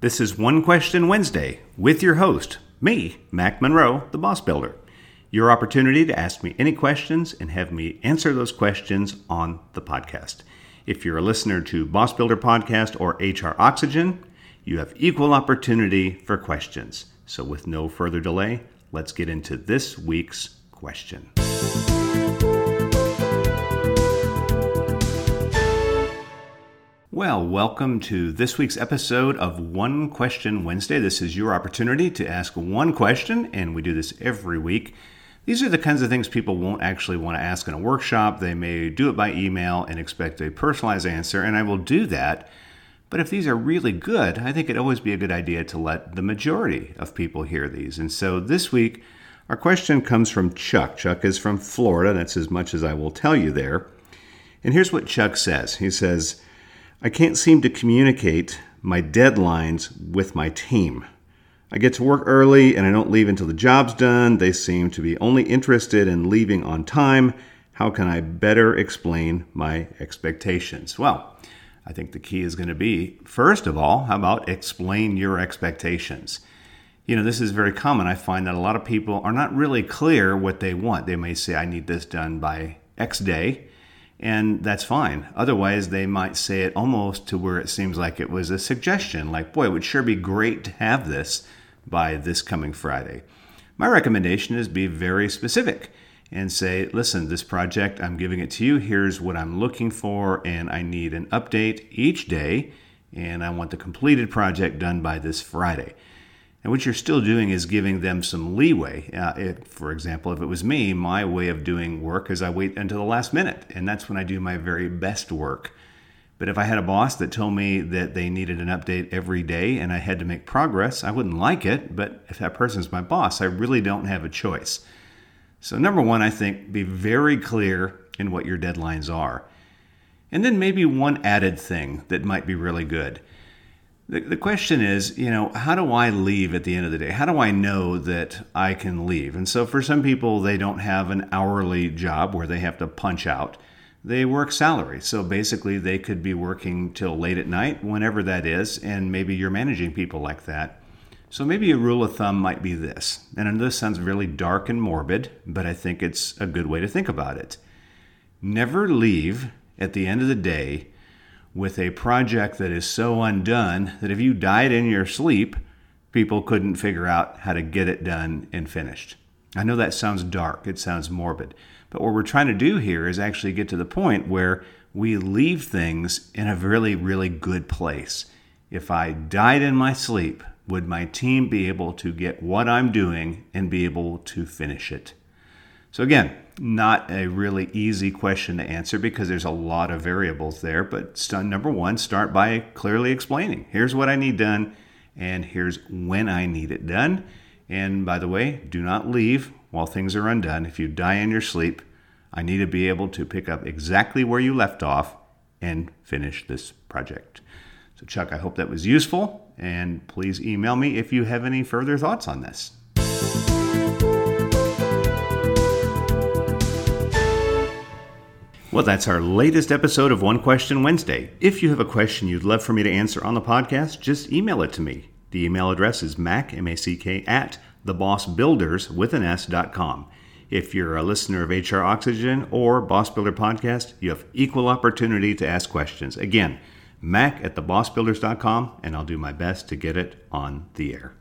This is One Question Wednesday with your host, me, Mack Monroe, the Boss Builder. Your opportunity to ask me any questions and have me answer those questions on the podcast. If you're a listener to Boss Builder Podcast or HR Oxygen, you have equal opportunity for questions. So, with no further delay, let's get into this week's question. Well, welcome to this week's episode of One Question Wednesday. This is your opportunity to ask one question, and we do this every week. These are the kinds of things people won't actually want to ask in a workshop. They may do it by email and expect a personalized answer, and I will do that. But if these are really good, I think it'd always be a good idea to let the majority of people hear these. And so this week, our question comes from Chuck. Chuck is from Florida. That's as much as I will tell you there. And here's what Chuck says He says, I can't seem to communicate my deadlines with my team. I get to work early and I don't leave until the job's done. They seem to be only interested in leaving on time. How can I better explain my expectations? Well, I think the key is going to be first of all, how about explain your expectations? You know, this is very common. I find that a lot of people are not really clear what they want. They may say, I need this done by X day and that's fine. Otherwise, they might say it almost to where it seems like it was a suggestion, like, boy, it would sure be great to have this by this coming Friday. My recommendation is be very specific and say, listen, this project, I'm giving it to you. Here's what I'm looking for, and I need an update each day, and I want the completed project done by this Friday. And what you're still doing is giving them some leeway. Uh, it, for example, if it was me, my way of doing work is I wait until the last minute, and that's when I do my very best work. But if I had a boss that told me that they needed an update every day and I had to make progress, I wouldn't like it. But if that person's my boss, I really don't have a choice. So, number one, I think be very clear in what your deadlines are. And then maybe one added thing that might be really good the, question is, you know, how do I leave at the end of the day? How do I know that I can leave? And so for some people, they don't have an hourly job where they have to punch out. They work salary. So basically, they could be working till late at night, whenever that is, and maybe you're managing people like that. So maybe a rule of thumb might be this. And I know this sounds really dark and morbid, but I think it's a good way to think about it. Never leave at the end of the day with a project that is so undone that if you died in your sleep, people couldn't figure out how to get it done and finished. I know that sounds dark, it sounds morbid, but what we're trying to do here is actually get to the point where we leave things in a really, really good place. If I died in my sleep, would my team be able to get what I'm doing and be able to finish it? So, again, not a really easy question to answer because there's a lot of variables there. But number one, start by clearly explaining here's what I need done, and here's when I need it done. And by the way, do not leave while things are undone. If you die in your sleep, I need to be able to pick up exactly where you left off and finish this project. So, Chuck, I hope that was useful, and please email me if you have any further thoughts on this. Well, that's our latest episode of One Question Wednesday. If you have a question you'd love for me to answer on the podcast, just email it to me. The email address is mack, M-A-C-K, at thebossbuilders with an S dot com. If you're a listener of HR Oxygen or Boss Builder Podcast, you have equal opportunity to ask questions. Again, mack at thebossbuilders.com, and I'll do my best to get it on the air.